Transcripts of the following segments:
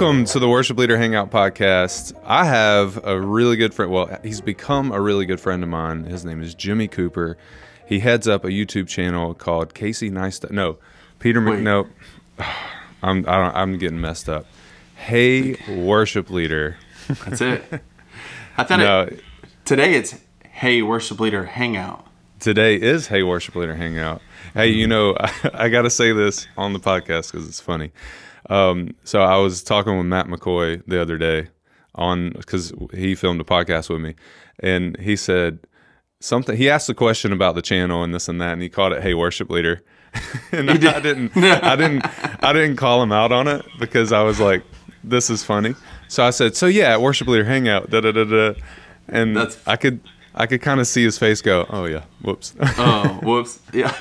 welcome to the Worship Leader Hangout podcast. I have a really good friend. Well, he's become a really good friend of mine. His name is Jimmy Cooper. He heads up a YouTube channel called Casey Nice. No, Peter Wait. McNope. I'm I don't, I'm getting messed up. Hey, worship leader. That's it. I thought No, it, today it's Hey Worship Leader Hangout. today is Hey Worship Leader Hangout. Hey, you know, I, I got to say this on the podcast because it's funny. Um, so I was talking with Matt McCoy the other day on because he filmed a podcast with me, and he said something. He asked a question about the channel and this and that, and he called it "Hey Worship Leader," and I, didn't, I didn't, I didn't call him out on it because I was like, "This is funny." So I said, "So yeah, Worship Leader Hangout, da da da da," and That's- I could. I could kind of see his face go, "Oh yeah, whoops." Oh, whoops. Yeah.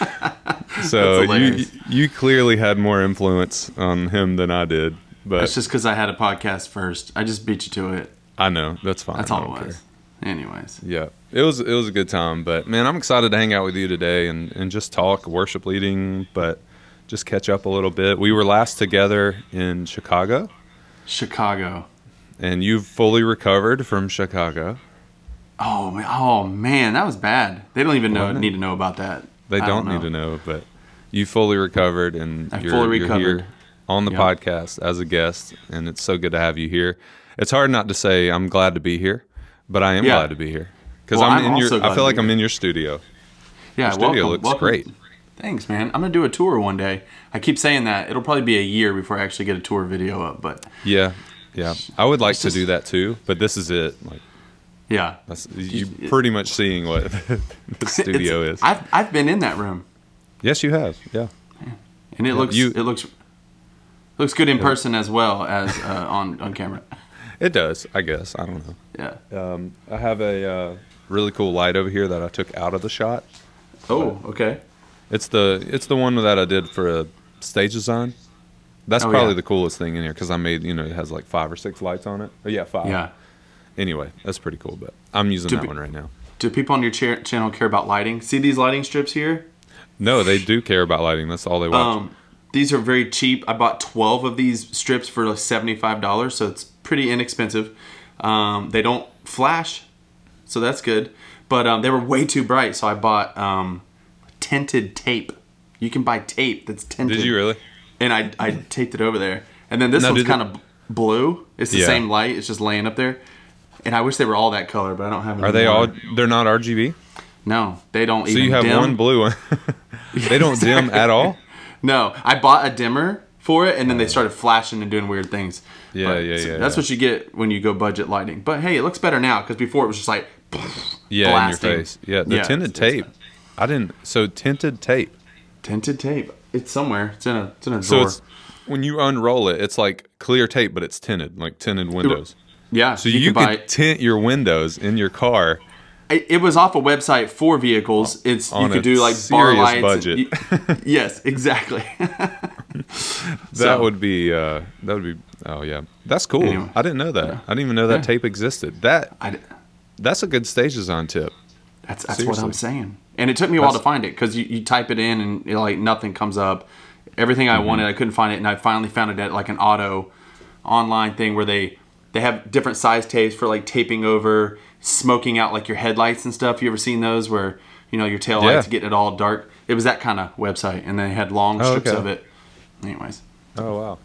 So you you clearly had more influence on him than I did, but That's just because I had a podcast first. I just beat you to it. I know that's fine. That's all it was. care. Anyways. Yeah, it was it was a good time, but man, I'm excited to hang out with you today and and just talk worship leading, but just catch up a little bit. We were last together in Chicago, Chicago. and you've fully recovered from Chicago. Oh man, oh man, that was bad. They don't even know need to know about that. They I don't, need to know, but you fully recovered, and I you're, fully you're here on the Yeah. podcast as a guest, and it's so good to have you here. It's hard not to say I'm glad to be here, but I am Yeah. glad to be here because Well, I'm, I'm in your. I feel like I'm here. in your studio. Yeah, your studio welcome, looks welcome. great. Thanks, man. I'm gonna do a tour one day. I keep saying that. It'll probably be a year before I actually get a tour video up, but Yeah, yeah. I would like It's to just- do that too, but this is it. Like yeah. that's you pretty much seeing what the studio is. I've I've been in that room. yes, you have. Yeah. and it looks you- it looks looks good in person as well as uh, on on camera. It does. I guess. I don't know. Yeah. Um, I have a uh, really cool light over here that I took out of the shot. Oh, okay. It's the it's the one that I did for a stage design. That's Oh, probably yeah. the coolest thing in here because I made you know it has like five or six lights on it. Oh yeah, five. Yeah. Anyway, that's pretty cool. But I'm using To that one right now. Do people on your cha- channel care about lighting? See these lighting strips here? No, they do care about lighting. That's all they watch. Um, these are very cheap. I bought 12 of these strips for like $75, so it's pretty inexpensive. Um, they don't flash, so that's good. But um, they were way too bright, so I bought um, tinted tape. You can buy tape that's tinted. Did you really? And I, I taped it over there. And then this Now, one's kind of blue. It's the Yeah. same light. It's just laying up there. And I wish they were all that color, but I don't have any Are they more. all? They're not RGB. No, they don't even. So you have dim. one blue one. they don't dim at all. No, I bought a dimmer for it, and then they oh. started flashing and doing weird things. Yeah, But yeah, so yeah, That's yeah. what you get when you go budget lighting. But hey, it looks better now because before it was just like Yeah, blasting. in your face. Yeah, the Yeah, tinted it's- tape. I didn't. So tinted tape. tinted tape. It's somewhere. It's in a it's in a So drawer. it's when you unroll it, it's like clear tape, but it's tinted, like tinted windows. Yeah. So you, can could buy. tint your windows in your car. It, it was off a website for vehicles. It's you could do like bar lights. budget. You- yes, exactly. That So- would be. Uh, that would be. Oh yeah, that's cool. Anyway. I didn't know that. I didn't even know that Yeah. tape existed. That I, that's a good stage design tip. That's that's what I'm saying. And it took me a while to find it because you, you type it in and you know, like nothing comes up. Everything I Mm-hmm. wanted, I couldn't find it, and I finally found it at like an auto online thing where they they have different size tapes for like taping over, smoking out like your headlights and stuff. You ever seen those where you know your tail lights Yeah. getting it all dark? It was that kind of website, and they had long Oh, strips okay. of it. Anyways, Oh wow,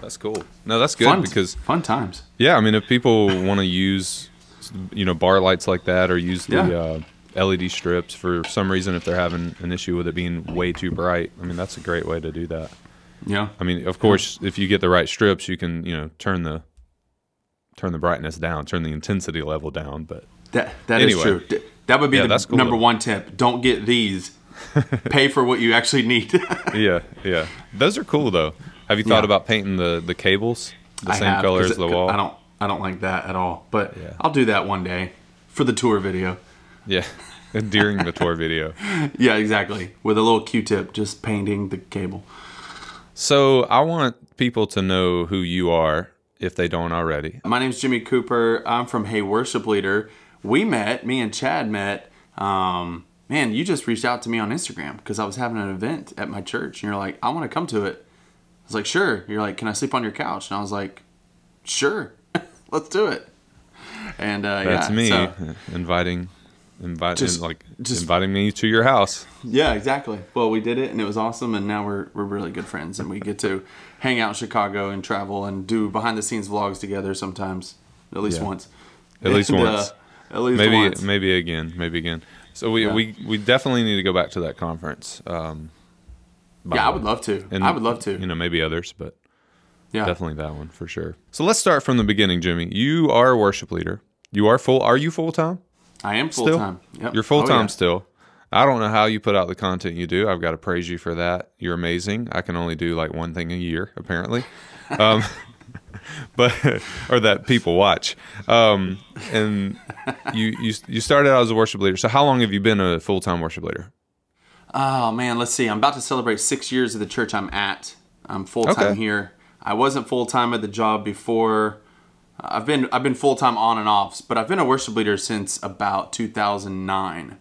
that's cool. No, that's good fun because fun times. yeah, I mean, if people want to use, you know, bar lights like that or use the Yeah. uh, LED strips for some reason, if they're having an issue with it being way too bright, I mean, that's a great way to do that. Yeah, I mean, of course, if you get the right strips, you can, you know, turn the turn the brightness down, turn the intensity level down. But that that is Anyway. true. D- That would be Yeah, the cool, number one tip. Don't get these. Pay for what you actually need. yeah, yeah, those are cool though. Have you thought Yeah. about painting the the cables the I same have, color as the wall? I don't I don't like that at all. But Yeah. I'll do that one day for the tour video. Yeah, during the tour video. Yeah, exactly. With a little Q-tip, just painting the cable. So I want people to know who you are if they don't already. My name's Jimmy Cooper. I'm from Hey Worship Leader. We met. Me and Chad met. Um, man, you just reached out to me on Instagram because I was having an event at my church, and you're like, I want to come to it. I was like, "Sure." You're like, "Can I sleep on your couch?" And I was like, "Sure, let's do it." And uh, That's yeah, me so- inviting, inviting, Just- like just- inviting me to your house. Yeah, exactly. Well, we did it, and it was awesome, and now we're we're really good friends, and we get to hang out in Chicago and travel and do behind the scenes vlogs together sometimes, at least Yeah. once. At least And, uh, once. at least maybe once. maybe again, maybe again. So we, Yeah. we we definitely need to go back to that conference. Um, Yeah, I would love to. And, I would love to. You know, maybe others, but yeah, definitely that one for sure. So let's start from the beginning, Jimmy. You are a worship leader. You are full. Are you full time? I am full time. Yep. you're full time Oh, yeah. still. I don't know how you put out the content you do. I've got to praise you for that. You're amazing. I can only do like one thing a year, apparently. Um, but or that people watch. Um, and you you you started out as a worship leader. So how long have you been a full time worship leader? Oh man, let's see. I'm about to celebrate six years of the church I'm at. I'm full time Okay. here. I wasn't full time at the job before. I've been I've been full time on and off, but I've been a worship leader since about 2009,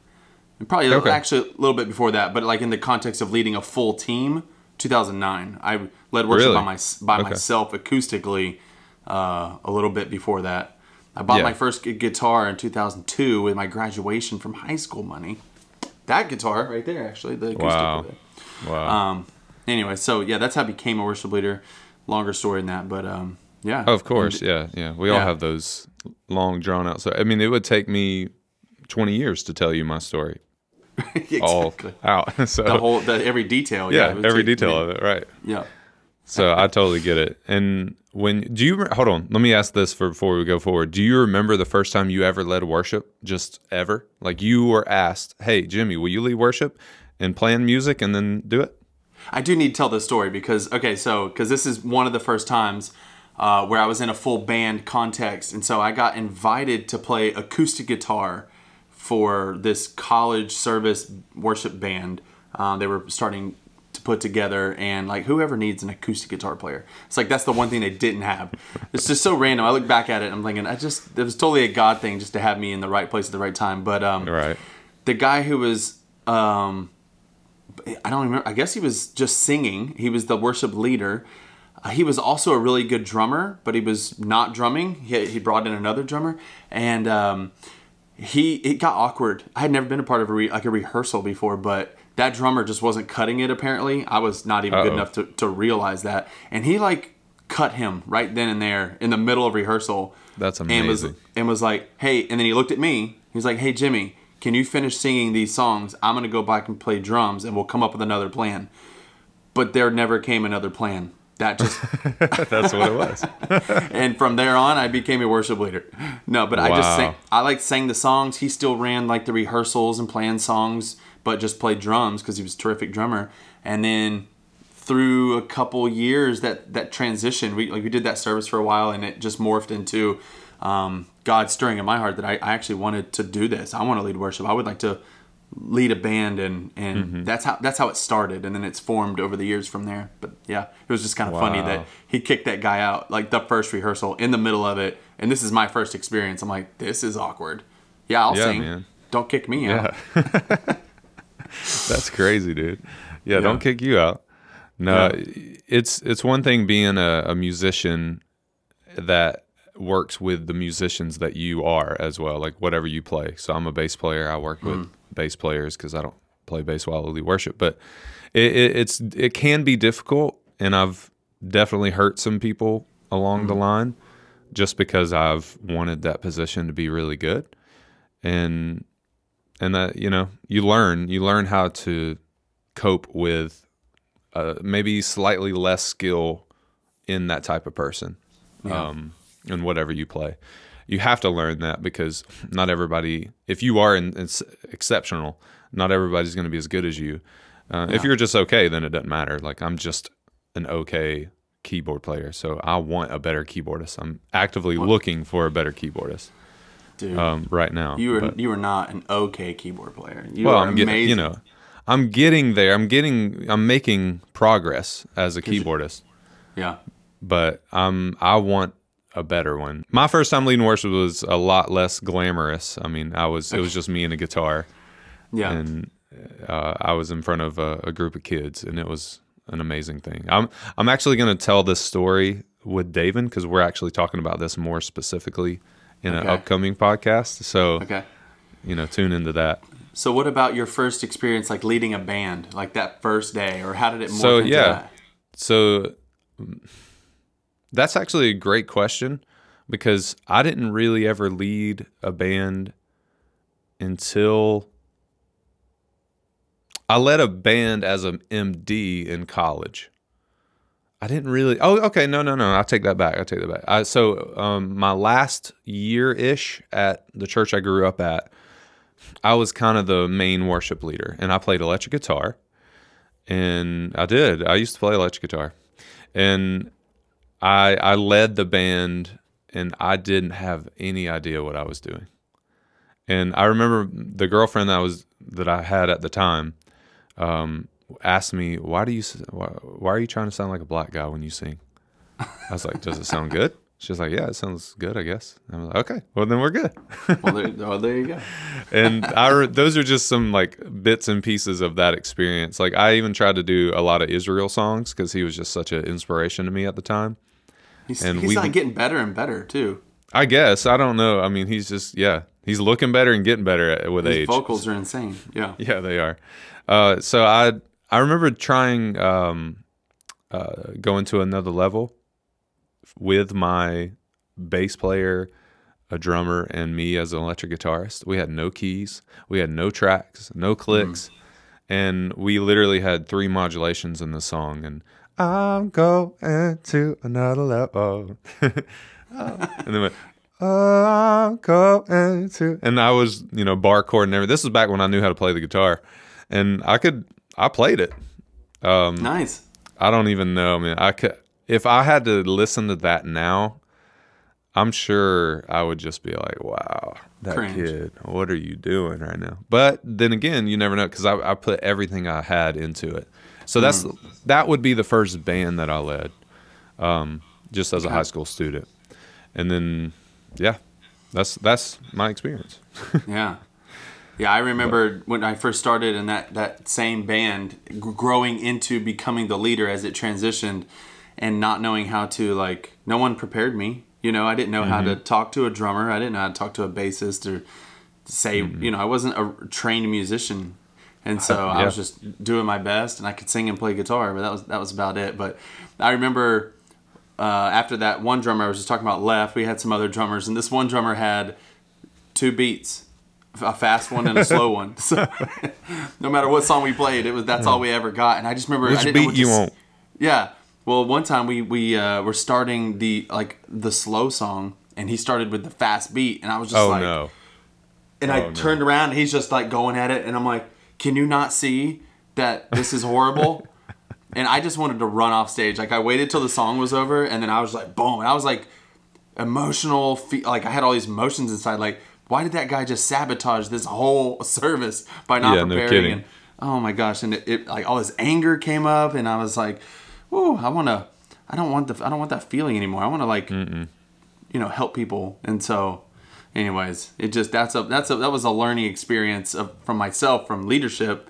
and probably Okay. actually a little bit before that. But like in the context of leading a full team, 2009. I led worship Really? by my by Okay. myself acoustically uh, a little bit before that. I bought Yeah. my first guitar in 2002 with my graduation from high school money. That guitar right there, actually, the acoustic Wow. Wow. Um, anyway, so yeah, that's how I became a worship leader. Longer story than that, but um, yeah. of course, yeah, yeah. We all have those long drawn out. So I mean, it would take me 20 years to tell you my story all out. so The whole, the, every detail. yeah, would every detail me- of it, right? Yeah. So I totally get it. And when do you hold on? Let me ask this for before we go forward. Do you remember the first time you ever led worship? Just ever? Like you were asked, "Hey, Jimmy, will you lead worship and plan music and then do it?" I do need to tell this story because okay, so because this is one of the first times uh, where I was in a full band context, and so I got invited to play acoustic guitar for this college service worship band. Uh, they were starting to put together, and like whoever needs an acoustic guitar player, it's like that's the one thing they didn't have. It's just so random. I look back at it, and I'm thinking, I just it was totally a God thing just to have me in the right place at the right time. But um, Right. the guy who was um I don't remember I guess he was just singing he was the worship leader uh, he was also a really good drummer but he was not drumming he, he brought in another drummer and um he it got awkward I had never been a part of a re, like a rehearsal before but that drummer just wasn't cutting it apparently I was not even good Uh-oh. enough to, to realize that and he like cut him right then and there in the middle of rehearsal That's and was amazing. and was like, "Hey," and then he looked at me. He's like, "Hey, Jimmy, can you finish singing these songs? I'm gonna go back and play drums, and we'll come up with another plan." But there never came another plan. That just, That's what it was. and from there on, I became a worship leader. No, but I just sang i like sang the songs. He still ran like the rehearsals and planned songs, but just played drums because he was a terrific drummer. And then through a couple years that that transition we like we did that service for a while and it just morphed into um, God stirring in my heart that I, I actually wanted to do this I want to lead worship I would like to lead a band and and Mm-hmm. that's how that's how it started and then it's formed over the years from there but yeah it was just kind of funny that he kicked that guy out like the first rehearsal in the middle of it and this is my first experience I'm like this is awkward yeah I'll Yeah, sing man. don't kick me out That's crazy, dude. Yeah, don't kick you out. No, it's it's one thing being a, a musician that works with the musicians that you are as well, like whatever you play. So I'm a bass player. I work with bass players because I don't play bass while I lead worship, but it, it, it's it can be difficult, and I've definitely hurt some people along the line just because I've wanted that position to be really good, and and that you know you learn you learn how to cope with uh, maybe slightly less skill in that type of person um, in whatever you play you have to learn that because not everybody if you are in, it's exceptional not everybody's going to be as good as you. Uh, if you're just okay then it doesn't matter. Like i'm just an okay keyboard player so i want a better keyboardist. I'm actively looking for a better keyboardist dude. um, right now you were but- you were not an okay keyboard player. You well, are I'm amazing getting, you know, I'm getting there. I'm getting, I'm making progress as a keyboardist, yeah. But um, I want a better one. My first time leading worship was a lot less glamorous. I mean, I was, it was just me and a guitar, yeah and uh, I was in front of a, a group of kids, and it was an amazing thing. I'm I'm actually going to tell this story with David because we're actually talking about this more specifically in an upcoming podcast. So Okay. you know, tune into that. So what about your first experience like leading a band, like that first day, or how did it morph So, yeah. that? So that's actually a great question because I didn't really ever lead a band until I led a band as an MD in college. I didn't really. Oh, okay. No, no, no. I take that back. I take that back. I, so, um, my last year ish at the church I grew up at, I was kind of the main worship leader, and I played electric guitar. And I did. I used to play electric guitar, and I I led the band, and I didn't have any idea what I was doing. And I remember the girlfriend that I was that I had at the time um, asked me, "Why do you? Why, why are you trying to sound like a black guy when you sing?" I was like, "Does it sound good?" She's like, "Yeah, it sounds good, I guess." I'm like, "Okay, well then we're good." Well, there, oh, there you go. and I re- those are just some like bits and pieces of that experience. Like I even tried to do a lot of Israel songs because he was just such an inspiration to me at the time. He's, And he's like getting better and better too. I guess I don't know. I mean, he's just yeah, he's looking better and getting better at, with His age. vocals are insane. Yeah. Yeah, they are. Uh, so I I remember trying um, uh, going to another level with my bass player, a drummer, and me as an electric guitarist. We had no keys, we had no tracks, no clicks, and we literally had three modulations in the song. And I'm going to another level. and then went, oh, I'm going to. And I was, you know, bar chord and everything. This was back when I knew how to play the guitar, and I could, I played it. Um, Nice. I don't even know. I mean, I could, if I had to listen to that now, I'm sure I would just be like, wow, that Cringe. kid, what are you doing right now? But then again, you never know because I, I put everything I had into it. So that's Mm. that would be the first band that I led, um, just as a high school student, and then yeah, that's that's my experience. Yeah. Yeah, I remember when I first started in that, that same band, g- growing into becoming the leader as it transitioned and not knowing how to, like, no one prepared me. You know, I didn't know how to Mm-hmm. talk to a drummer. I didn't know how to talk to a bassist or say, Mm-hmm. you know, I wasn't a trained musician. And so I was just doing my best and I could sing and play guitar, but that was, that was about it. But I remember uh, after that one drummer I was just talking about left, we had some other drummers, and this one drummer had two beats, a fast one and a slow one. So no matter what song we played, it was that's all we ever got. And I just remember I Which didn't know beat what you want? Yeah. Well, one time we we uh, were starting the like the slow song, and he started with the fast beat, and I was just Oh like, no, and I Oh, no. turned around, and he's just like going at it, and I'm like, can you not see that this is horrible? and I just wanted to run off stage. Like I waited till the song was over, and then I was like, boom, and I was like, emotional. Fe- like I had all these emotions inside. Like, why did that guy just sabotage this whole service by not Yeah, no preparing? kidding. and oh my gosh, and it, it like all this anger came up, and I was like, whoa, I want to. I don't want the. I don't want that feeling anymore. I want to like, you know, help people. And so, anyways, it just that's a that's a that was a learning experience of, from myself from leadership,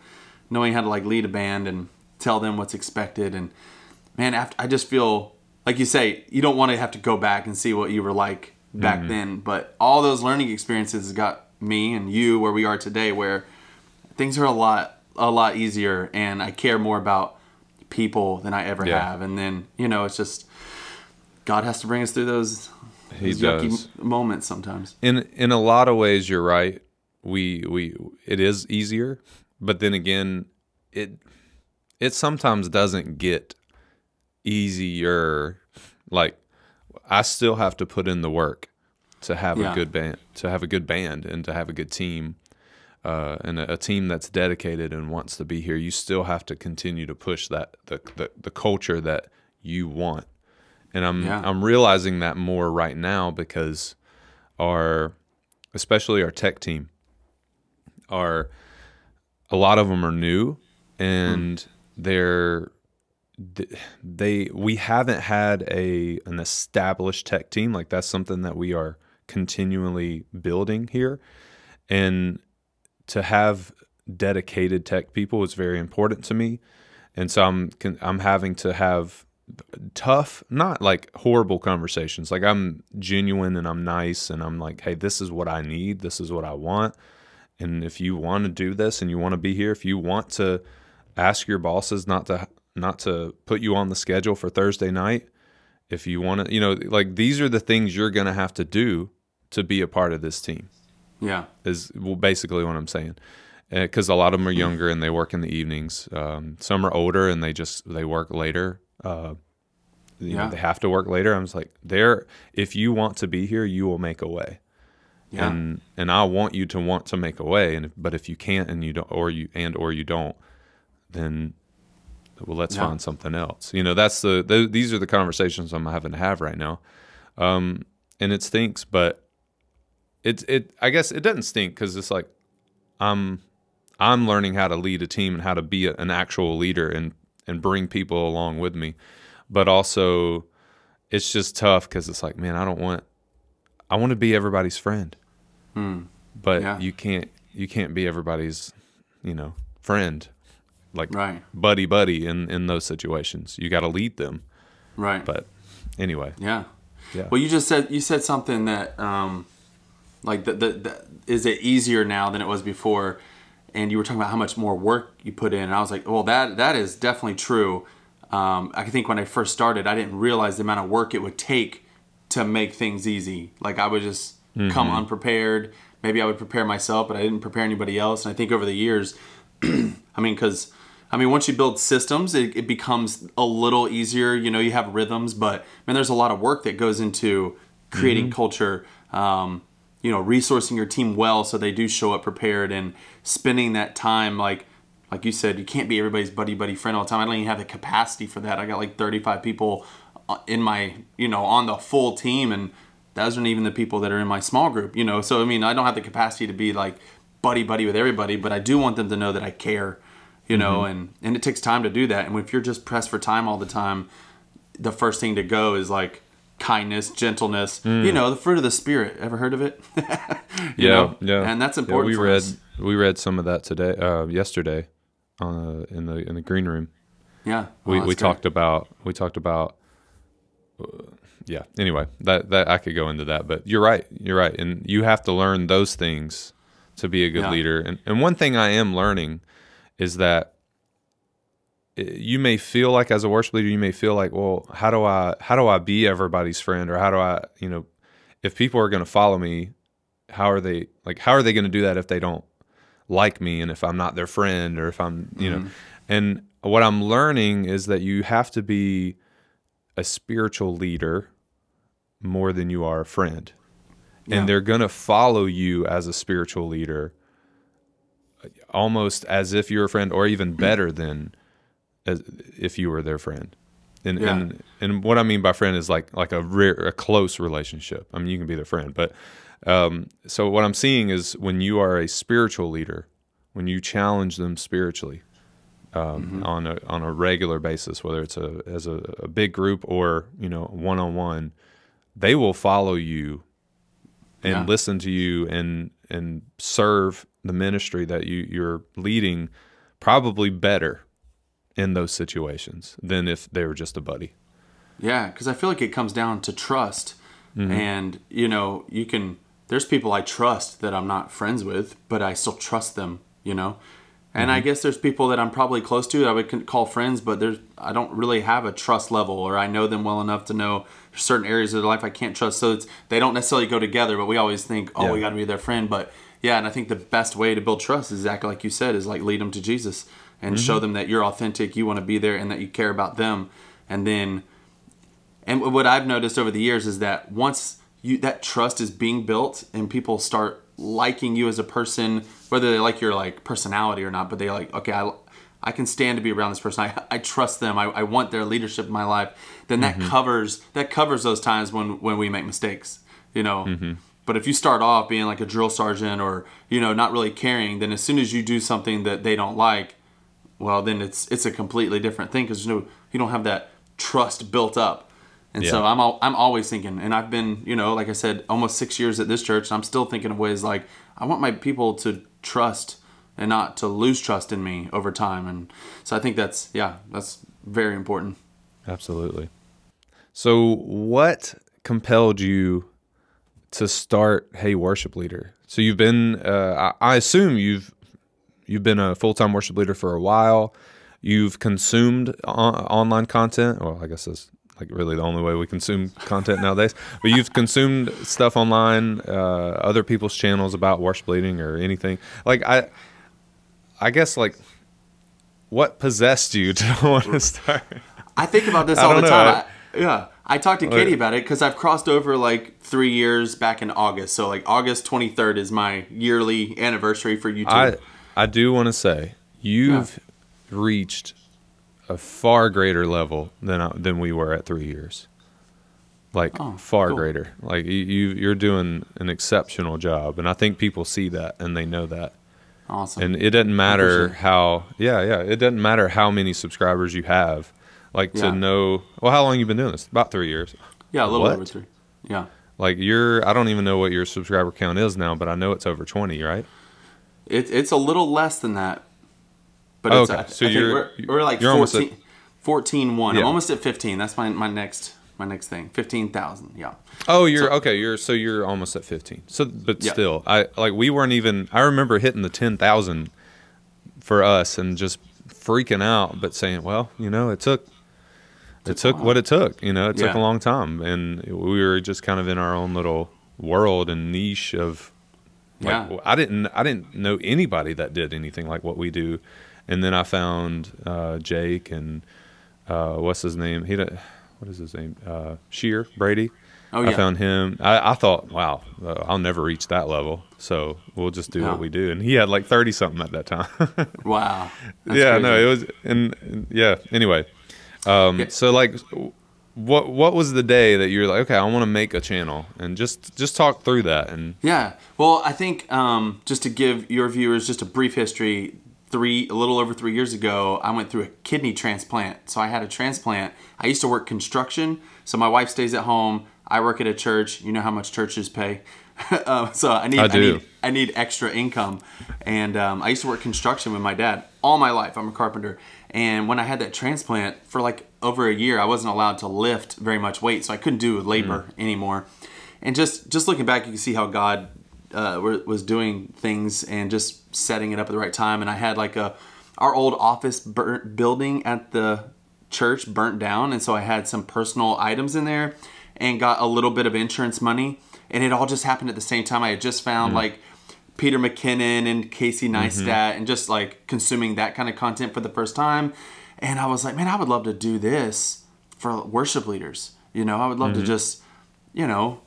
knowing how to like lead a band and tell them what's expected. And man, after I just feel like you say you don't want to have to go back and see what you were like back mm-hmm. then, but all those learning experiences got me and you where we are today, where things are a lot a lot easier, and I care more about people than I ever Yeah. have. And then you know, it's just God has to bring us through those he those does. moments sometimes. in in a lot of ways you're right we we it is easier but then again it it sometimes doesn't get easier like i still have to put in the work to have Yeah. a good band to have a good band and to have a good team uh, and a, a team that's dedicated and wants to be here you still have to continue to push that the the, the culture that you want and i'm Yeah. i'm realizing that more right now because our especially our tech team are a lot of them are new and they're they we haven't had a an established tech team. Like that's something that we are continually building here. And to have dedicated tech people is very important to me. And so I'm I'm having to have tough, not like horrible conversations. Like I'm genuine and I'm nice and I'm like, hey, this is what I need. This is what I want. And if you want to do this and you want to be here, if you want to ask your bosses not to not to put you on the schedule for Thursday night, if you want to, you know, like these are the things you're going to have to do to be a part of this team. Yeah. Is well, basically what I'm saying. Because a lot of them are younger and they work in the evenings. Um, some are older and they just they work later. Uh, you Yeah. know, they have to work later. I was like, there. If you want to be here, you will make a way Yeah. and and I want you to want to make a way. And if, but if you can't and you don't, or you and or you don't, then well, let's Yeah. find something else. You know, that's the, th these are the conversations I'm having to have right now, um, and it stinks, but it it I guess it doesn't stink because it's like I'm I'm learning how to lead a team and how to be a, an actual leader and and bring people along with me, but also it's just tough because it's like man, I don't want I want to be everybody's friend, but Yeah. you can't you can't be everybody's you know friend like Right. buddy buddy in in those situations. You got to lead them. Right. But anyway, Yeah. Yeah. Well, you just said you said something that um, like the, the, the is it easier now than it was before, and you were talking about how much more work you put in, and I was like, well, that that is definitely true. Um, I think when I first started, I didn't realize the amount of work it would take to make things easy. Like I would just come unprepared. Maybe I would prepare myself, but I didn't prepare anybody else. And I think over the years, I mean, because I mean, once you build systems, it, it becomes a little easier. You know, you have rhythms, but man, there's a lot of work that goes into creating culture. Um, you know, resourcing your team well so they do show up prepared and spending that time like like you said, you can't be everybody's buddy buddy friend all the time. I don't even have the capacity for that. I got like 35 people uh, in my you know on the full team, and those aren't even the people that are in my small group. You know, so I mean, I don't have the capacity to be like buddy buddy with everybody, but I do want them to know that I care. You know, and and it takes time to do that. And if you're just pressed for time all the time, the first thing to go is like kindness, gentleness. You know, the fruit of the spirit. Ever heard of it? Yeah, know? yeah, and that's Yeah, important. we for read us. we read some of that today, uh, yesterday, uh, in the in the green room. Yeah, We Oh, that's we great. talked about we talked about. Uh, yeah. Anyway, that that I could go into that, but you're right. You're right, and you have to learn those things to be a good Yeah. leader. And and one thing I am learning is that you may feel like as a worship leader you may feel like well how do i how do i be everybody's friend? Or how do i you know if people are going to follow me how are they like how are they going to do that if they don't like me and if i'm not their friend or if i'm you know? Mm-hmm. And what i'm learning is that you have to be a spiritual leader more than you are a friend. Yeah. and they're going to follow you as a spiritual leader uh, almost as if you're a friend or even better than as if you were their friend and Yeah. and and what i mean by friend is like like a rare, a close relationship i mean you can be their friend but um so what i'm seeing is when you are a spiritual leader when you challenge them spiritually um, on a on a regular basis whether it's a as a, a big group or you know one on one they will follow you and Yeah. listen to you and and serve the ministry that you you're leading probably better in those situations than if they were just a buddy. Yeah, because I feel like it comes down to trust, Mm-hmm. and you know, you can. There's people I trust that I'm not friends with, but I still trust them. You know, and Mm-hmm. I guess there's people that I'm probably close to that I would call friends, but there's I don't really have a trust level, or I know them well enough to know certain areas of their life I can't trust. So it's they don't necessarily go together, but we always think, oh, Yeah. we got to be their friend. But yeah, and I think the best way to build trust is exactly like you said, is like lead them to Jesus and Mm-hmm. show them that you're authentic, you want to be there, and that you care about them, and then and what I've noticed over the years is that once you that trust is being built and people start liking you as a person, whether they like your like personality or not, but they like, okay, I, I can stand to be around this person. I, I trust them. I, I want their leadership in my life. Then that covers that covers those times when when we make mistakes, you know. But if you start off being like a drill sergeant or you know not really caring, then as soon as you do something that they don't like, well then it's it's a completely different thing because no you don't have that trust built up and so i'm al- i'm always thinking and i've been you know like i said almost six years at this church and i'm still thinking of ways like i want my people to trust and not to lose trust in me over time. And so I think that's yeah, that's very important. Absolutely. So, what compelled you to start Hey Worship Leader? So you've been, uh, I I assume you've you've been a full time worship leader for a while. You've consumed on- online content. Well, I guess that's like really the only way we consume content nowadays. But you've consumed stuff online, uh, other people's channels about worship leading or anything. Like I, I guess like, what possessed you to want to start? I think about this all the don't time. I, yeah. I talked to Katie about it because I've crossed over like three years back in August. So like August 23rd is my yearly anniversary for YouTube. I I do want to say you've reached a far greater level than I, than we were at three years. Like Oh, far cool. greater. Like you, you you're doing an exceptional job, and I think people see that and they know that. awesome. And it doesn't matter how. Yeah, yeah. It doesn't matter how many subscribers you have. Like Yeah. to know. Well, how long you been doing this? About three years. yeah, a little What? over three. Yeah. Like you're. I don't even know what your subscriber count is now, but I know it's over twenty, right? It, it's a little less than that. But Oh, it's, okay. So I you're- we're, we're like you're almost 14, 14 1. Yeah. I'm almost at 15. That's my, my next my next thing. 15,000. Yeah. Oh, you're okay. You're so you're almost at fifteen. So, but Yeah. still, I like we weren't even. I remember hitting the ten thousand for us and just freaking out, but saying, "Well, you know, it took, it took what it took. You know, it took Yeah. a long time, and we were just kind of in our own little world and niche of. Like, Yeah. I didn't. I didn't know anybody that did anything like what we do, and then I found uh, Jake and uh, what's his name? He, what is his name? Uh, Shear Brady. Oh, yeah. I found him. I, I thought, wow, uh, I'll never reach that level. So we'll just do what we do. And he had like thirty something at that time. Wow. Yeah, crazy. no, it was, and, and yeah. Anyway, um, Yeah. so like, what what was the day that you were like, okay, I want to make a channel, and just just talk through that. And Yeah. Well, I think um, just to give your viewers just a brief history, three a little over three years ago, I went through a kidney transplant. So I had a transplant. I used to work construction. So my wife stays at home. I work at a church. You know how much churches pay. uh, so I need I I, need I need extra income. And um, I used to work construction with my dad all my life. I'm a carpenter. And when I had that transplant for like over a year, I wasn't allowed to lift very much weight, so I couldn't do labor anymore. And just just looking back, you can see how God uh, was doing things and just setting it up at the right time. And I had like a our old office burnt building at the church burnt down, and so I had some personal items in there, and got a little bit of insurance money, and it all just happened at the same time. I had just found like Peter McKinnon and Casey Neistat and just like consuming that kind of content for the first time. And I was like, man, I would love to do this for worship leaders. You know, I would love to just, you know,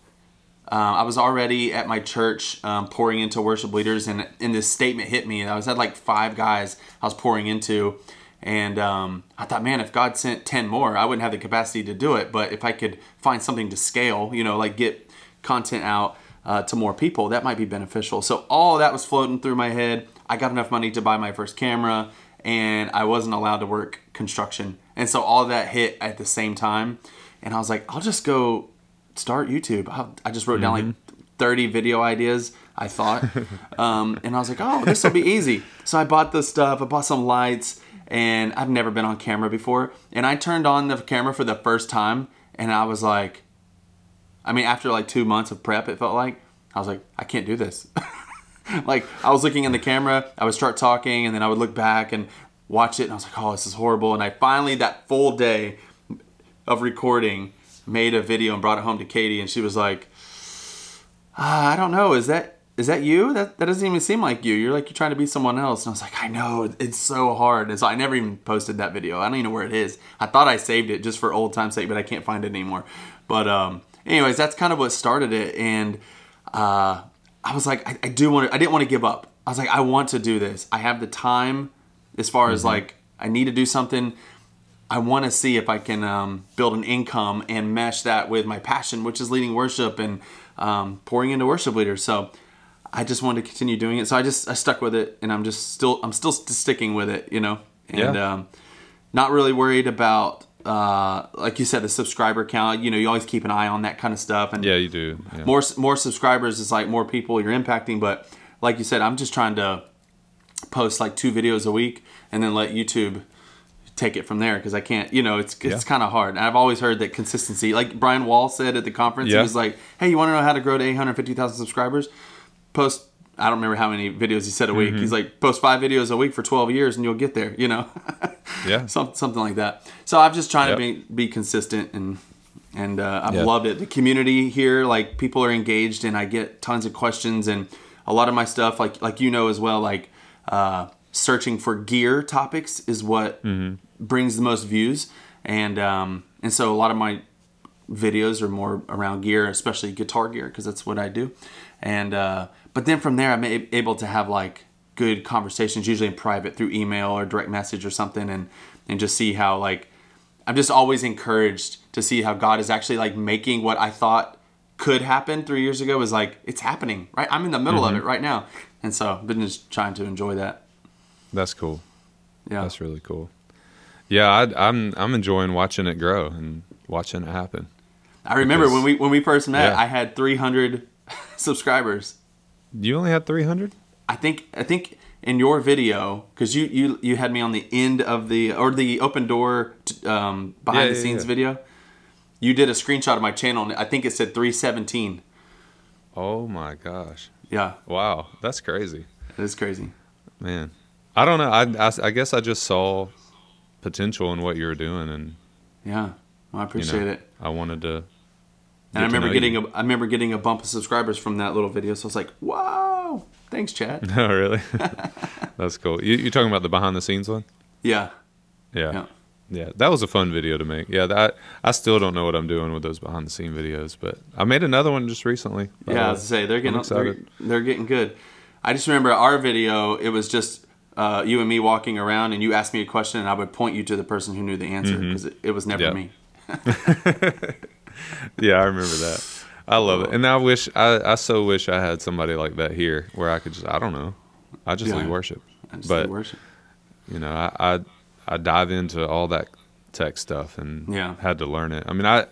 uh, I was already at my church um, pouring into worship leaders, and, and this statement hit me. I was had like five guys I was pouring into, and um, I thought, man, if God sent ten more, I wouldn't have the capacity to do it. But if I could find something to scale, you know, like get content out uh, to more people, that might be beneficial. So all that was floating through my head. I got enough money to buy my first camera, and I wasn't allowed to work construction, and so all that hit at the same time. And I was like, I'll just go start YouTube. I, I just wrote down like 30 video ideas, I thought. um, and I was like, oh, this will be easy. So I bought the stuff, I bought some lights, and I've never been on camera before. And I turned on the camera for the first time, and I was like, I mean, after like two months of prep, it felt like, I was like, I can't do this. like, I was looking in the camera, I would start talking, and then I would look back and watch it, and I was like, oh, this is horrible. And I finally, that full day, of recording made a video and brought it home to Katie and she was like ah, I don't know. Is that is that you? That that doesn't even seem like you. You're like you're trying to be someone else. And I was like I know. It's so hard. And so I never even posted that video. I don't even know where it is. I thought I saved it just for old time's sake but I can't find it anymore. But um anyways that's kind of what started it and uh I was like I, I do want to I didn't want to give up I was like I want to do this I have the time as far as like I need to do something I want to see if I can um, build an income and mesh that with my passion, which is leading worship and um, pouring into worship leaders. So I just wanted to continue doing it. So I just I stuck with it, and I'm just still I'm still sticking with it, you know, and Yeah. um, not really worried about uh, like you said the subscriber count. You know, you always keep an eye on that kind of stuff, and yeah, you do. Yeah. more more subscribers is like more people you're impacting. But like you said, I'm just trying to post like two videos a week and then let YouTube take it from there because I can't, you know, it's it's Yeah. kind of hard. And I've always heard that consistency, like Brian Wall said at the conference, he was like, "Hey, you want to know how to grow to 850,000 subscribers? Post I don't remember how many videos he said a Mm-hmm. week. He's like, post five videos a week for 12 years and you'll get there, you know? Yeah. Some, something like that. So I'm just trying Yep. to be, be consistent and, and uh, I've Yeah. loved it. The community here, like people are engaged and I get tons of questions and a lot of my stuff, like, like you know as well, like uh, searching for gear topics is what Mm-hmm. brings the most views. And, um, and so a lot of my videos are more around gear, especially guitar gear, because that's what I do. And uh, but then from there, I'm able to have like good conversations, usually in private through email or direct message or something, and and just see how like I'm just always encouraged to see how God is actually like making what I thought could happen three years ago is like it's happening right. I'm in the middle of mm-hmm. it right now, and so I've been just trying to enjoy that. That's cool. Yeah, That's really cool. Yeah, I, I'm I'm enjoying watching it grow and watching it happen. I remember because- when we when we first met, Yeah. I had 300 subscribers. You only had 300. I think I think in your video because you you you had me on the end of the or the open door t- um, behind Yeah, the yeah, scenes yeah. video. You did a screenshot of my channel and I think it said 317. Oh my gosh! Yeah, Wow, that's crazy, it is crazy. man. I don't know. I, I, I guess I just saw potential in what you were doing, and Yeah, well, I you appreciate know, it. I wanted to. And I remember getting a I remember getting a bump of subscribers from that little video. So I was like, wow, thanks, Chad. Oh, really? that's cool. You you talking about the behind the scenes one? yeah, Yeah. yeah, Yeah, that was a fun video to make. Yeah, that I still don't know what I'm doing with those behind the scene videos, but I made another one just recently. yeah. I was to say they're getting they're, they're getting good. I just remember our video. It was just uh, you and me walking around, and you asked me a question, and I would point you to the person who knew the answer because it, it was never Yeah. me. Yeah, I remember that. I love it, and I wish I I so wish I had somebody like that here where I could just I don't know, I just Yeah. lead worship, I just but worship. you know I, I I dive into all that tech stuff and Yeah. had to learn it. I mean I,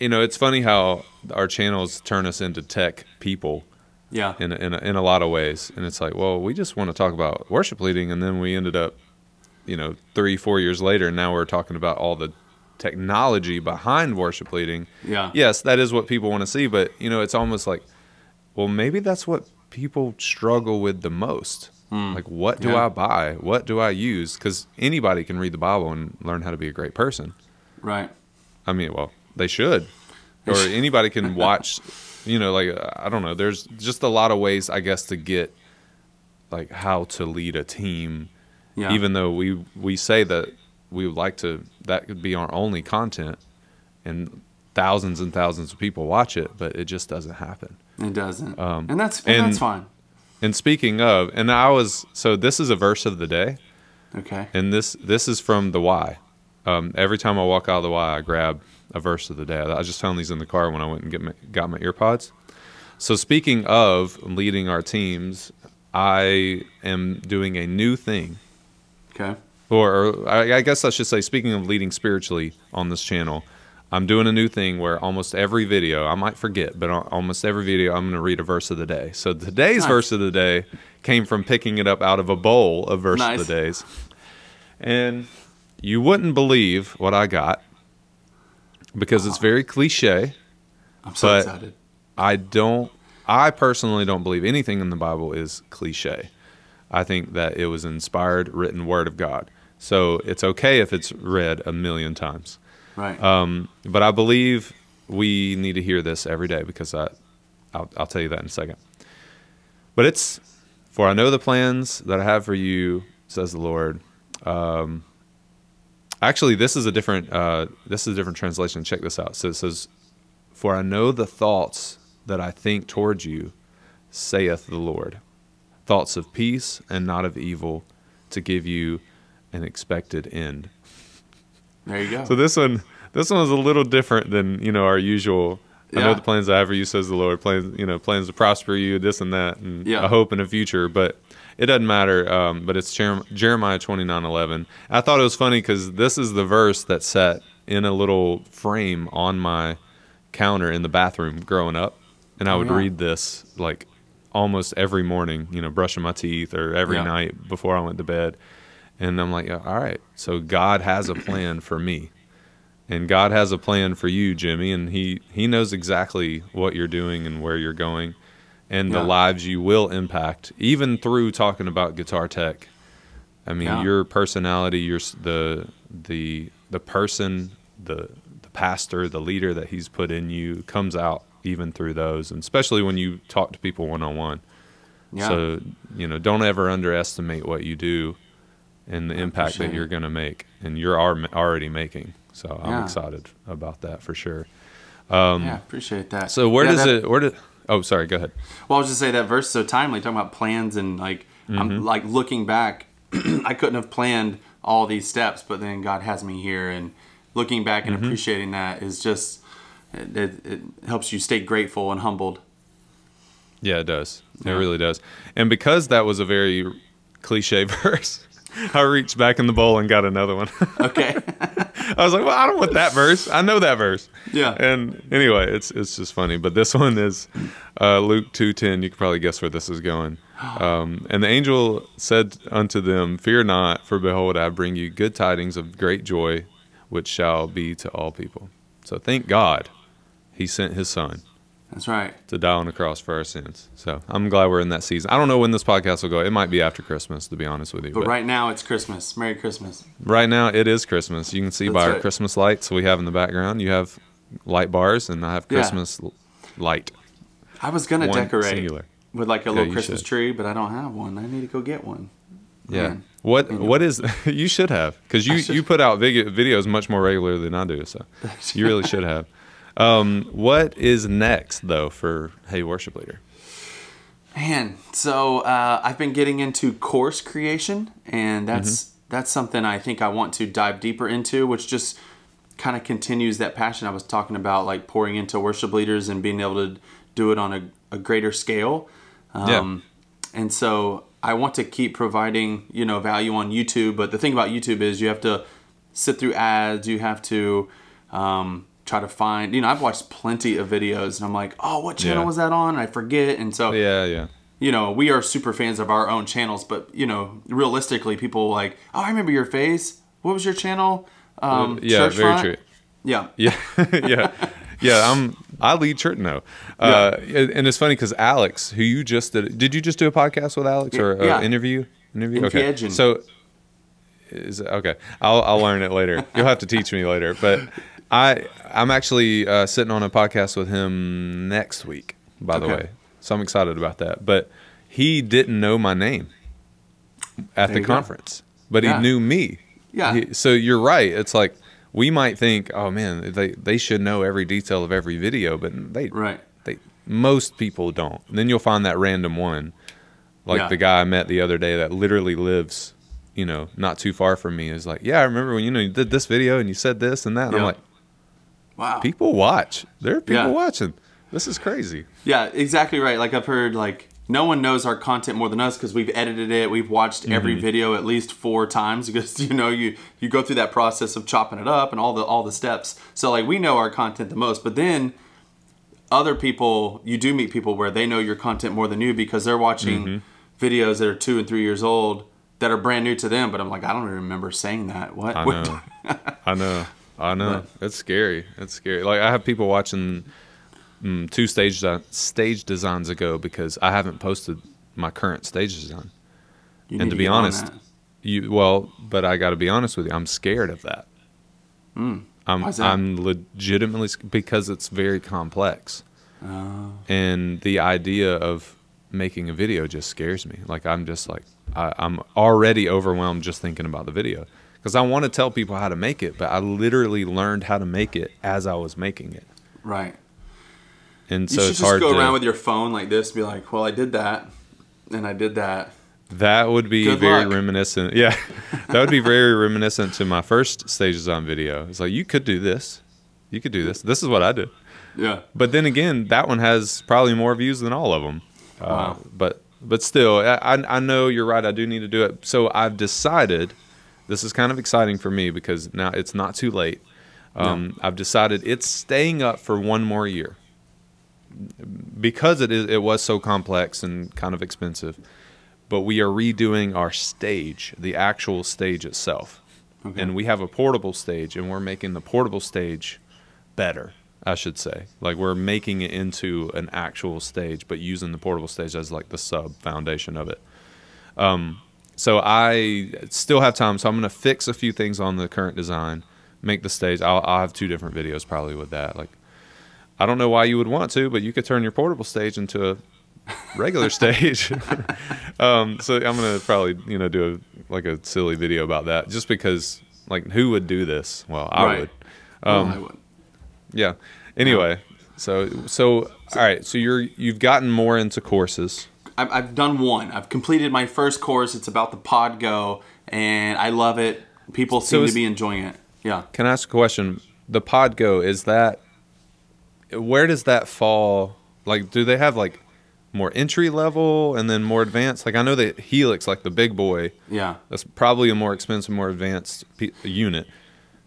you know it's funny how our channels turn us into tech people. Yeah, in a, in a, in a lot of ways. And it's like, well, we just want to talk about worship leading, and then we ended up, you know, three four years later, and now we're talking about all the technology behind worship leading. yeah, Yes, that is what people want to see, but you know, it's almost like, well, maybe that's what people struggle with the most. Like, what do. Yeah. I buy? What do I use? Because anybody can read the Bible and learn how to be a great person. right. I mean, well, they should. Or anybody can watch, you know, like, uh, I don't know. There's just a lot of ways, I guess, to get like how to lead a team, Yeah, even though we, we say that we would like to, that could be our only content and thousands and thousands of people watch it, but it just doesn't happen. it doesn't, Um, and that's and, and- that's fine. And speaking of, and I was, so this is a verse of the day. Okay, And this this is from the Y Um, every time I walk out of the Y i grab a verse of the day. I just found these in the car when I went and get my, got my earpods. So speaking of leading our teams, I am doing a new thing, okay, or, or I, I guess I should say, speaking of leading spiritually on this channel, I'm doing a new thing where almost every video, I might forget, but almost every video, I'm going to read a verse of the day. So today's Nice. verse of the day came from picking it up out of a bowl of verse Nice. of the days. And you wouldn't believe what I got because it's very cliche. I'm so excited. I don't, I personally don't believe anything in the Bible is cliche. I think that it was inspired, written word of God. So it's okay if it's read a million times. Right. Um, but I believe we need to hear this every day because I, I'll, I'll tell you that in a second. But it's, for I know the plans that I have for you, says the Lord. Um, actually, this is a different, uh, this is a different translation. Check this out. So it says, "For I know the thoughts that I think towards you, saith the Lord, thoughts of peace and not of evil, to give you an expected end." there you go. So this one, this one is a little different than you know our usual. I know the plans I have for you, says the Lord. Plans, you know, plans to prosper you, this and that, and Yeah. a hope in a future. But it doesn't matter. Um, but it's Jer- Jeremiah twenty nine eleven. I thought it was funny because this is the verse that sat in a little frame on my counter in the bathroom growing up, and I Oh, would yeah. read this like almost every morning, you know, brushing my teeth or every Yeah. night before I went to bed. And I'm like, all right, so God has a plan for me. And God has a plan for you, Jimmy, and he he knows exactly what you're doing and where you're going and the Yeah. lives you will impact even through talking about guitar tech. I mean, Yeah. your personality, your the the the person, the the pastor, the leader that he's put in you comes out even through those, and especially when you talk to people one on one. So you know, don't ever underestimate what you do and the impact that you're going to make, and you're already making. So I'm Yeah. excited about that for sure. yeah, appreciate that. um, So where Yeah, does that- it? Where did? Oh, sorry. Go ahead. Well, I was just say that verse so timely, talking about plans and like Mm-hmm. I'm like looking back, I couldn't have planned all these steps, but then God has me here, and looking back and Mm-hmm. appreciating that is just it, it, it helps you stay grateful and humbled. Yeah, it does. It really does. And because that was a very cliche verse, I reached back in the bowl and got another one. Okay. I was like, "Well, I don't want that verse. I know that verse." Yeah. And anyway, it's it's just funny. But this one is uh, Luke two ten. You can probably guess where this is going. Um, and the angel said unto them, "Fear not, for behold, I bring you good tidings of great joy, which shall be to all people." So thank God, He sent His Son That's right. to die on the cross for our sins. So I'm glad we're in that season. I don't know when this podcast will go. It might be after Christmas, to be honest with you. But right now it's Christmas. Merry Christmas. right now, it is Christmas. You can see by That's our right. Christmas lights we have in the background. You have light bars, and I have Christmas l- light. I was gonna One decorate singular. with like a Yeah, little Christmas should. tree, but I don't have one. I need to go get one. Yeah. Man. What What is you should have because you you put out video, videos much more regular than I do. So you really should have. Um, what is next though for Hey Worship Leader? Man, so uh, I've been getting into course creation, and that's that's something I think I want to dive deeper into, which just kind of continues that passion I was talking about, like pouring into worship leaders and being able to do it on a, a greater scale. Um, And so I want to keep providing, you know, value on YouTube. But the thing about YouTube is you have to sit through ads. You have to um, try to find, you know, I've watched plenty of videos and I'm like, oh, what channel Yeah. was that on? And I forget. And so Yeah, yeah. you know, we are super fans of our own channels, but you know, realistically, people like, oh, I remember your face. What was your channel? Um, yeah, very Churchfront? true. Yeah, Yeah, yeah, yeah. I'm. I lead church now, uh, and it's funny because Alex, who you just did, did you just do a podcast with Alex or Yeah. an interview? Interview. In Okay. So, is okay. I'll I'll learn it later. You'll have to teach me later. But I I'm actually uh, sitting on a podcast with him next week. By the Okay. way, so I'm excited about that. But he didn't know my name at There the you go. conference, but Yeah. he knew me. Yeah. He- so you're right. It's like we might think, oh man, they they should know every detail of every video, but they right. they most people don't. And then you'll find that random one, like Yeah. the guy I met the other day that literally lives, you know, not too far from me. Is like, yeah, I remember when you know you did this video and you said this and that. And I'm like, Wow. people watch. There are people Yeah. watching. This is crazy. Yeah, exactly right. Like I've heard, like no one knows our content more than us because we've edited it. We've watched every Mm-hmm. video at least four times because you know you you go through that process of chopping it up and all the all the steps. So like we know our content the most, but then other people you do meet people where they know your content more than you because they're watching Mm-hmm. videos that are two and three years old that are brand new to them. But I'm like, I don't even remember saying that. What? I know. I know. I know. It's scary. It's scary. Like I have people watching mm, two stage de- stage designs ago because I haven't posted my current stage design. You and need to be honest, you well, but I got to be honest with you. I'm scared of that. I'm. Why is that? I'm legitimately because it's very complex, Oh. and the idea of making a video just scares me. Like I'm just like I, I'm already overwhelmed just thinking about the video because I want to tell people how to make it, but I literally learned how to make it as I was making it, right. and You so should it's just hard go to. around with your phone like this, be like, "Well, I did that, and I did that." That would be Good very luck. reminiscent. Yeah, that would be very reminiscent to my first stage design video. It's like you could do this, you could do this. This is what I did. Yeah, But then again, that one has probably more views than all of them. Uh, Wow. But but still, I I know you're right. I do need to do it. So I've decided. This is kind of exciting for me because now it's not too late. Um, I've decided it's staying up for one more year because it is it was so complex and kind of expensive. But we are redoing our stage, the actual stage itself, Okay. and we have a portable stage, and we're making the portable stage better. I should say, like we're making it into an actual stage, but using the portable stage as like the sub foundation of it. Um, so I still have time, so I'm gonna fix a few things on the current design, make the stage. I'll, I'll have two different videos probably with that. Like, I don't know why you would want to, but you could turn your portable stage into a regular stage. um, so I'm gonna probably you know do a, like a silly video about that, just because like who would do this? Well, I Right. would. Well, Um, I would. Yeah. Anyway, so so all right. So you're you've gotten more into courses. I've, I've done one. I've completed my first course. It's about the Pod Go, and I love it. People seem to is- be enjoying it. Yeah. Can I ask a question? The Pod Go is that where does that fall? Like, do they have like more entry level and then more advanced? Like, I know that Helix, like the big boy, Yeah. that's probably a more expensive, more advanced p- unit.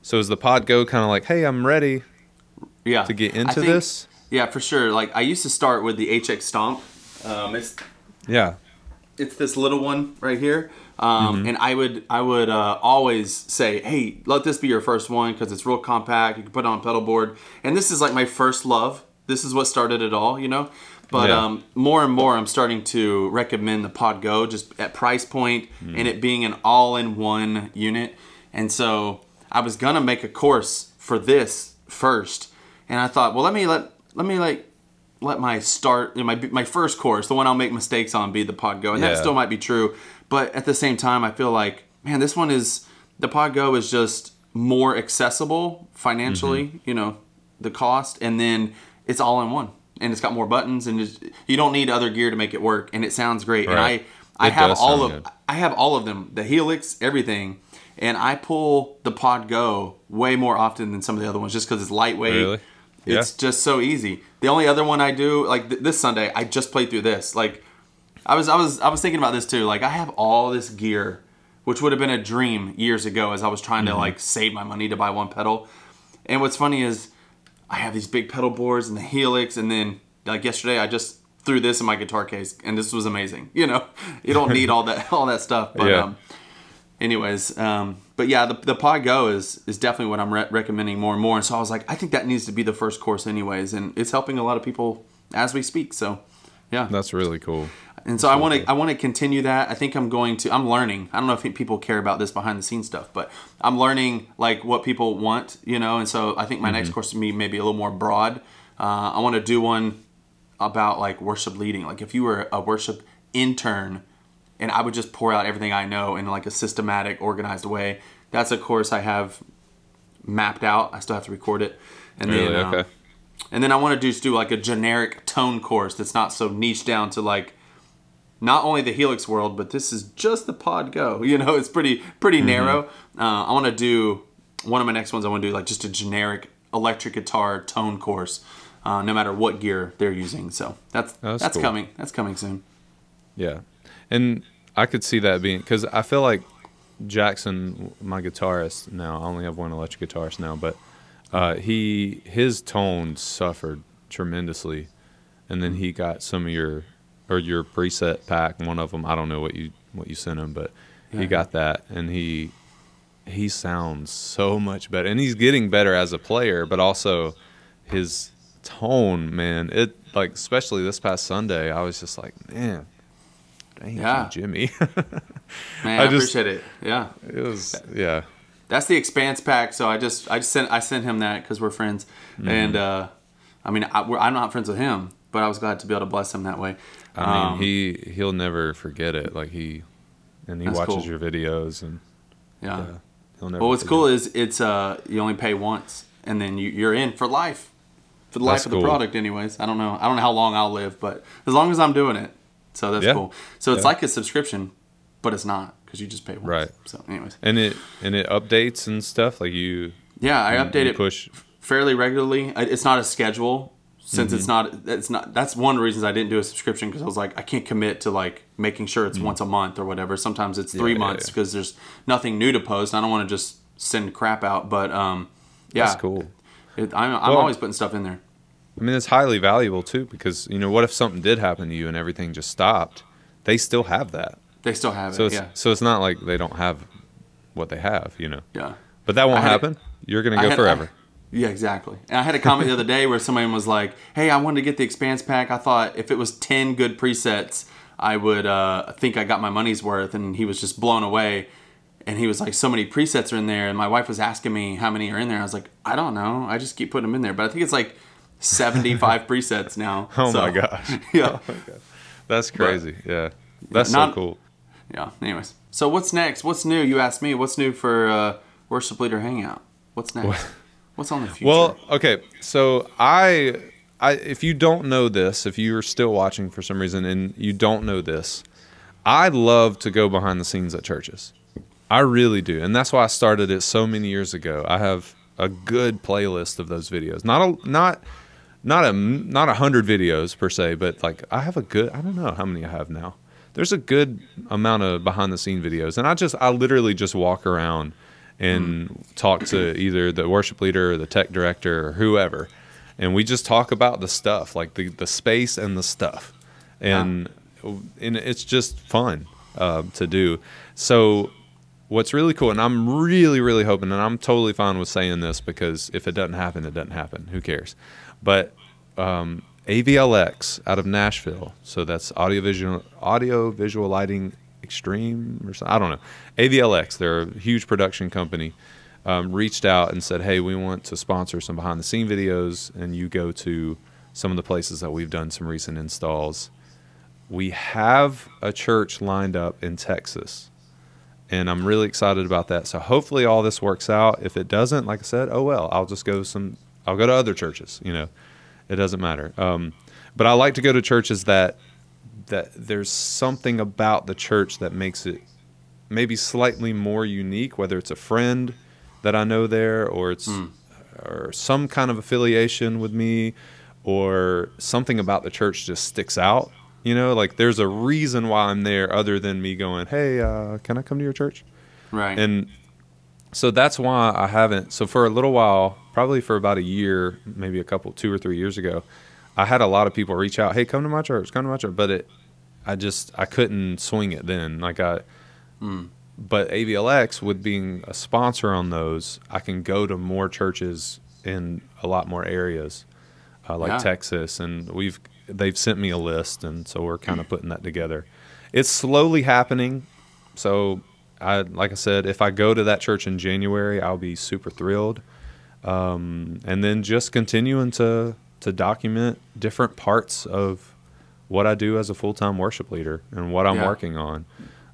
So is the Pod Go kind of like, hey, I'm ready Yeah. to get into think- this? Yeah, for sure. Like I used to start with the HX Stomp. Um, it's Yeah. it's this little one right here. Um, and i would i would uh, always say hey let this be your first one because it's real compact. You can put it on a pedal board. And this is like my first love. This is what started it all you know? But Yeah. um, more and more i'm starting to recommend the pod go just at price point and it being an all-in-one unit. And so i was gonna make a course for this first. And i thought well let me let let me like let my start my my first course, the one I'll make mistakes on, be the Pod Go, and that still might be true. But at the same time, I feel like man, this one is the Pod Go is just more accessible financially. Mm-hmm. You know, the cost, and then it's all in one, and it's got more buttons, and it's, you don't need other gear to make it work, and it sounds great. Right. And I I It have all of good. I have all of them, the Helix, everything. And I pull the Pod Go way more often than some of the other ones, just because it's lightweight. Really? Yeah. It's just so easy. The only other one I do, like th- this Sunday, I just played through this. Like, I was, I was, I was thinking about this too. Like, I have all this gear, which would have been a dream years ago, as I was trying Mm-hmm. to like save my money to buy one pedal. And what's funny is, I have these big pedal boards and the Helix, and then like yesterday, I just threw this in my guitar case, and this was amazing. You know, you don't need all that, all that stuff. But Yeah. um, anyways um, but yeah the, the pod go is is definitely what i'm re- recommending more and more. And so i was like i think that needs to be the first course anyways and it's helping a lot of people as we speak so yeah. That's really cool. and so i want to i want to continue that. I think i'm going to i'm learning. I don't know if people care about this behind the scenes stuff but i'm learning like what people want you know and so i think my next course to me maybe a little more broad. Uh, i want to do one about like worship leading. Like if you were a worship intern and I would just pour out everything I know in like a systematic, organized way. That's a course I have mapped out. I still have to record it, and Really? then um, Okay. and then I want to just do like a generic tone course that's not so niche down to like not only the Helix world, but this is just the Pod Go. You know, it's pretty pretty narrow. Uh, I want to do one of my next ones. I want to do like just a generic electric guitar tone course, uh, no matter what gear they're using. So that's That's that's, cool. coming. That's coming soon. Yeah, and I could see that being because I feel like Jackson, my guitarist now, I only have one electric guitarist now, but uh, he his tone suffered tremendously, and then he got some of your or your preset pack. One of them, I don't know what you what you sent him, but Yeah. he got that, and he he sounds so much better, and he's getting better as a player, but also his tone, man. It like especially this past Sunday, I was just like, man, Yeah. Jimmy. Man, I I, just- appreciate it. Yeah. it was yeah, that's the expanse pack. So I just I just sent I sent him that because we're friends, Mm-hmm. and uh, I mean I, we're, I'm not friends with him, but I was glad to be able to bless him that way. I mean Um, he he'll never forget it. Like he and he watches cool. your videos and yeah. yeah, he'll never. Well, what's forget cool is it's uh you only pay once, and then you, you're in for life, for the life That's of the cool. product. Anyways, I don't know I don't know how long I'll live, but as long as I'm doing it, so that's Yeah. cool. So it's Yeah. like a subscription, but it's not because you just pay once. Right. So anyways, and it and it updates and stuff. Like you, yeah, I update it push. fairly regularly. It's not a schedule since Mm-hmm. it's not. It's not. That's one of the reasons I didn't do a subscription because I was like, I can't commit to like making sure it's once a month or whatever. Sometimes it's three yeah, months because there's nothing new to post. I don't want to just send crap out, but um, yeah, That's cool. It, I'm, I'm Well- always putting stuff in there. I mean, it's highly valuable too because you know what if something did happen to you and everything just stopped? They still have that. They still have So it. it's Yeah. so it's not like they don't have what they have, you know. Yeah. But that won't had a- happen. You're gonna go had- forever. I- yeah, exactly. And I had a comment the other day where somebody was like, "Hey, I wanted to get the expanse pack. I thought if it was ten good presets, I would uh, think I got my money's worth." And he was just blown away. And he was like, "So many presets are in there." And my wife was asking me how many are in there. I was like, "I don't know. I just keep putting them in there." But I think it's like seventy-five presets now. oh So, my gosh. Yeah. That's crazy. yeah. That's not- so cool. Yeah. Anyways, so what's next? What's new? You asked me. What's new for uh, worship leader hangout? What's next? What's on the future? Well, okay. So I, I, if you don't know this, if you are still watching for some reason and you don't know this, I love to go behind the scenes at churches. I really do, and that's why I started it so many years ago. I have a good playlist of those videos. Not a not not a not a hundred videos per se, but like I have a good. I don't know how many I have now. There's a good amount of behind the scene videos, and I just I literally just walk around and talk to either the worship leader or the tech director or whoever, and we just talk about the stuff, like the the space and the stuff, and and it's just fun uh, to do. So what's really cool, and I'm really, really hoping, and I'm totally fine with saying this because if it doesn't happen, it doesn't happen. Who cares? But um, AVLX out of Nashville, so that's audio visual, audio visual lighting extreme or something. I don't know. AVLX, they're a huge production company. Um, reached out and said, "Hey, we want to sponsor some behind the scene videos, and you go to some of the places that we've done some recent installs." We have a church lined up in Texas and I'm really excited about that. So hopefully all this works out. If it doesn't, like I said, oh well, I'll just go some. I'll go to other churches. You know, it doesn't matter. Um, but I like to go to churches that that there's something about the church that makes it maybe slightly more unique. Whether it's a friend that I know there, or it's or some kind of affiliation with me, or something about the church just sticks out. You know, like there's a reason why I'm there other than me going, "Hey, uh, can I come to your church?" right. And so that's why I haven't. So for a little while, probably for about a year, maybe a couple, two or three years ago, I had a lot of people reach out, "Hey, come to my church, come to my church," but it, I just I couldn't swing it then. Like I, but AVLX with being a sponsor on those, I can go to more churches in a lot more areas, uh, like Yeah. Texas, and we've they've sent me a list, and so we're kind of putting that together. It's slowly happening. So I like I said, if I go to that church in January, I'll be super thrilled. Um, and then just continuing to to document different parts of what I do as a full time worship leader and what I'm Yeah. working on.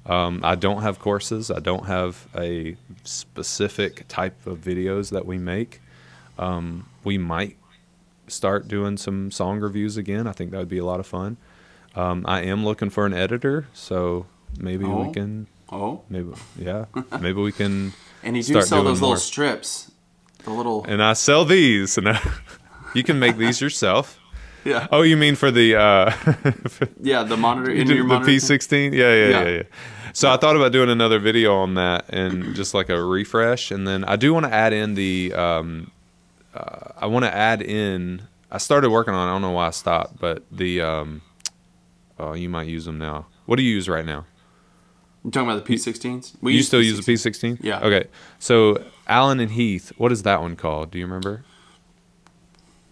Um, I don't have courses. I don't have a specific type of videos that we make. Um, we might start doing some song reviews again. I think that would be a lot of fun. Um, I am looking for an editor, so maybe Oh. we can. Oh, Maybe yeah, maybe we can. and you do sell those more. little strips, the little And I sell these, and I, you can make these yourself. yeah Oh, you mean for the uh, yeah the monitor in your the. P16? Yeah, yeah, yeah, Yeah. yeah. So I thought about doing another video on that and just like a refresh, and then I do want to add in the. Um, uh, I want to add in. I started working on. it. I don't know why I stopped, but the. Um, oh, you might use them now. What do you use right now? You talking about the P16s? We you still use the P16s. P16? Yeah. Okay. So Allen and Heath. What is that one called? Do you remember?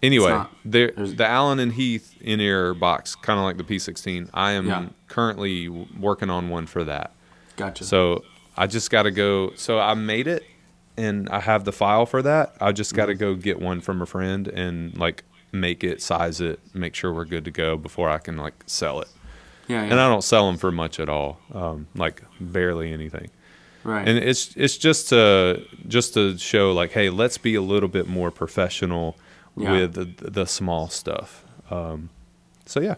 Anyway, there the Allen and Heath in ear box, kind of like the P16. I am Yeah. currently working on one for that. Gotcha. So I just got to go. So I made it, and I have the file for that. I just got to Mm-hmm. go get one from a friend and like make it, size it, make sure we're good to go before I can like sell it. Yeah, yeah. And I don't sell them for much at all, um, like barely anything. right. And it's it's just to just to show like, hey, let's be a little bit more professional Yeah. with the, the small stuff. Um, so yeah,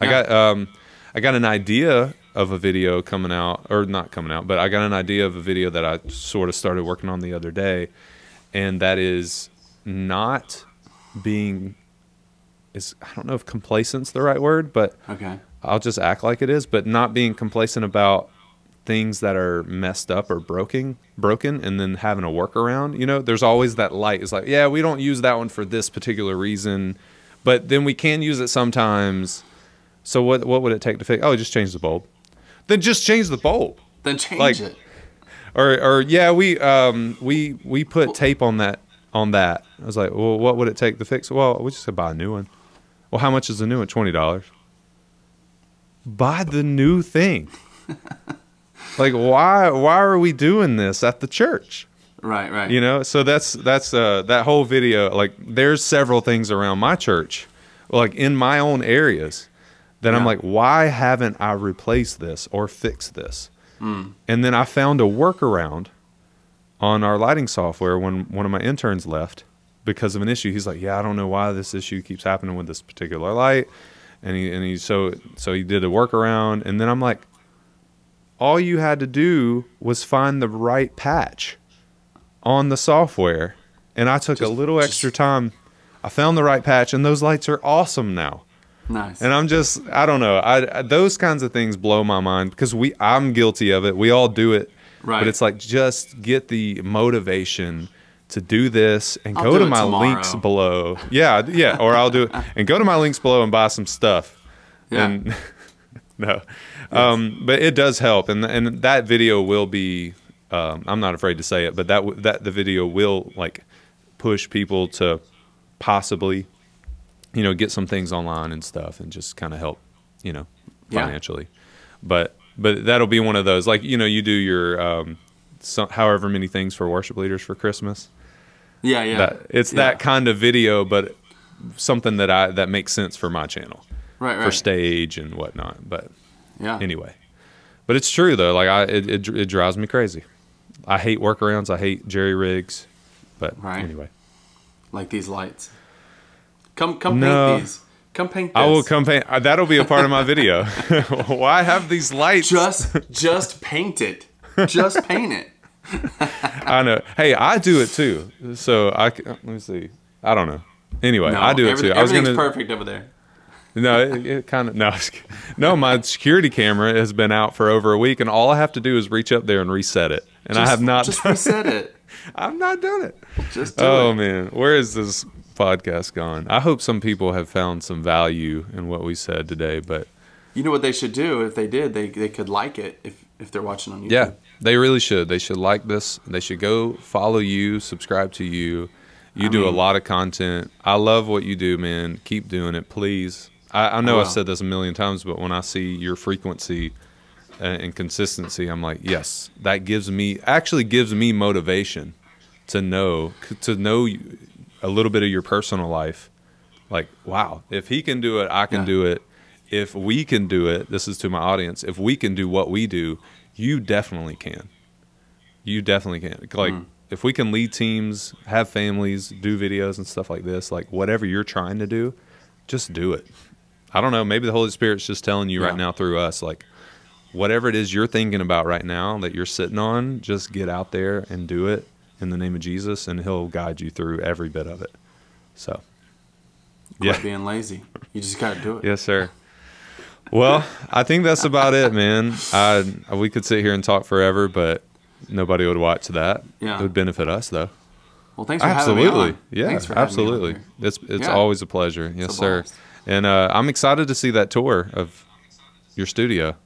I got um, I got an idea of a video coming out, or not coming out, but I got an idea of a video that I sort of started working on the other day, and that is not being is I don't know if complacent's the right word, but okay. I'll just act like it is, but not being complacent about things that are messed up or broken, broken, and then having a workaround. You know, there's always that light. It's like, yeah, we don't use that one for this particular reason, but then we can use it sometimes. So what what would it take to fix? Oh, just change the bulb. Then just change the bulb. Then change Like- it. Or or yeah, we um we we put tape on that on that. I was like, well, what would it take to fix? it? Well, we just said buy a new one. Well, how much is the new one? Twenty dollars. Buy the new thing. like why why are we doing this at the church? Right, right. you know so that's that's uh that whole video like there's several things around my church like in my own areas that i'm like why haven't i replaced this or fixed this Hmm. and then i found a workaround on our lighting software when one of my interns left because of an issue he's like yeah i don't know why this issue keeps happening with this particular light and he and he so so he did a workaround and then i'm like all you had to do was find the right patch on the software and I took Just- a little just- extra time. I found the right patch and those lights are awesome now. Nice. And I'm just I don't know. I, I those kinds of things blow my mind because we I'm guilty of it. We all do it. Right. But it's like just get the motivation to do this and I'll go to my tomorrow. links below. Yeah, yeah, or I'll do it and go to my links below and buy some stuff. Yeah. And no. Um, but it does help and and that video will be um, I'm not afraid to say it, but that w- that the video will like push people to possibly you know get some things online and stuff and just kind of help you know Yeah. financially but but that'll be one of those like you know you do your um however many things for worship leaders for christmas yeah, yeah. that it's Yeah. that kind of video but something that i that makes sense for my channel right, right. for stage and whatnot but yeah. anyway but it's true though like i it, it, it drives me crazy i hate workarounds i hate jerry rigs but Right. anyway Like these lights. Come, come No. paint these. Come paint this. I will come paint. uh, That'll be a part of my video. Why have these lights? Just, just paint it. Just paint it. I know. Hey, I do it too. So I let me see. I don't know. Anyway, No, I do it too. I was everything's gonna. perfect over there. No, it, it kind of no, I was kidding. no. My security camera has been out for over a week, and all I have to do is reach up there and reset it, and I have not. Just reset it. I've not done it. Just do Oh it. man, where is this podcast gone? I hope some people have found some value in what we said today, but You know what they should do? If they did, they they could like it if if they're watching on YouTube. Yeah, they really should. They should like this. They should go follow you, subscribe to you. You I do a lot of content. I love what you do, man. Keep doing it, please. I, I know I I've said this a million times, but when I see your frequency and, and consistency, I'm like, yes, that gives me actually gives me motivation to know to know a little bit of your personal life. Like, wow, if he can do it, I can Yeah. do it. If we can do it, this is to my audience. If we can do what we do, you definitely can. You definitely can. Like, Mm. if we can lead teams, have families, do videos and stuff like this, like whatever you're trying to do, just do it. I don't know. Maybe the Holy Spirit's just telling you right now through us, like, whatever it is you're thinking about right now that you're sitting on, just get out there and do it in the name of Jesus, and He'll guide you through every bit of it. So, Quit yeah. being lazy. You just gotta do it. Yes, sir. Well, I think that's about it, man. I we could sit here and talk forever, but nobody would watch that. Yeah. It would benefit us though. Well, thanks for having me Absolutely. on. Yeah, Thanks for having me absolutely. It's it's Yeah. always a pleasure. Yes, a sir. And uh, I'm excited to see that tour of your studio.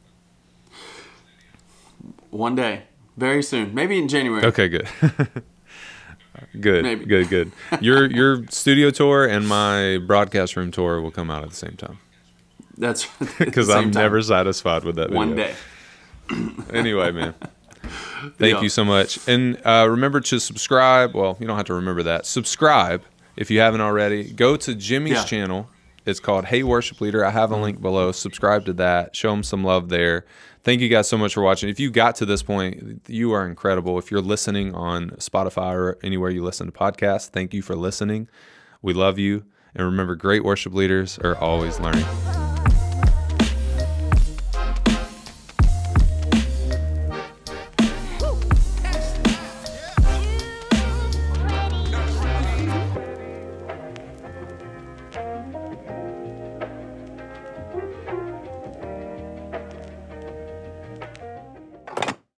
One day, very soon, maybe in January. Okay, good. good. Maybe. Good, good. Your your studio tour and my broadcast room tour will come out at the same time That's because I'm time. never satisfied with that video. one day. anyway, man. Thank Yeah. you so much. And uh, remember to subscribe. Well, you don't have to remember that. Subscribe if you haven't already. Go to Jimmy's Yeah. channel. It's called Hey Worship Leader. I have a link below. Subscribe to that. Show him some love there. Thank you guys so much for watching. If you got to this point, you are incredible. If you're listening on Spotify or anywhere you listen to podcasts, thank you for listening. We love you. And remember, great worship leaders are always learning.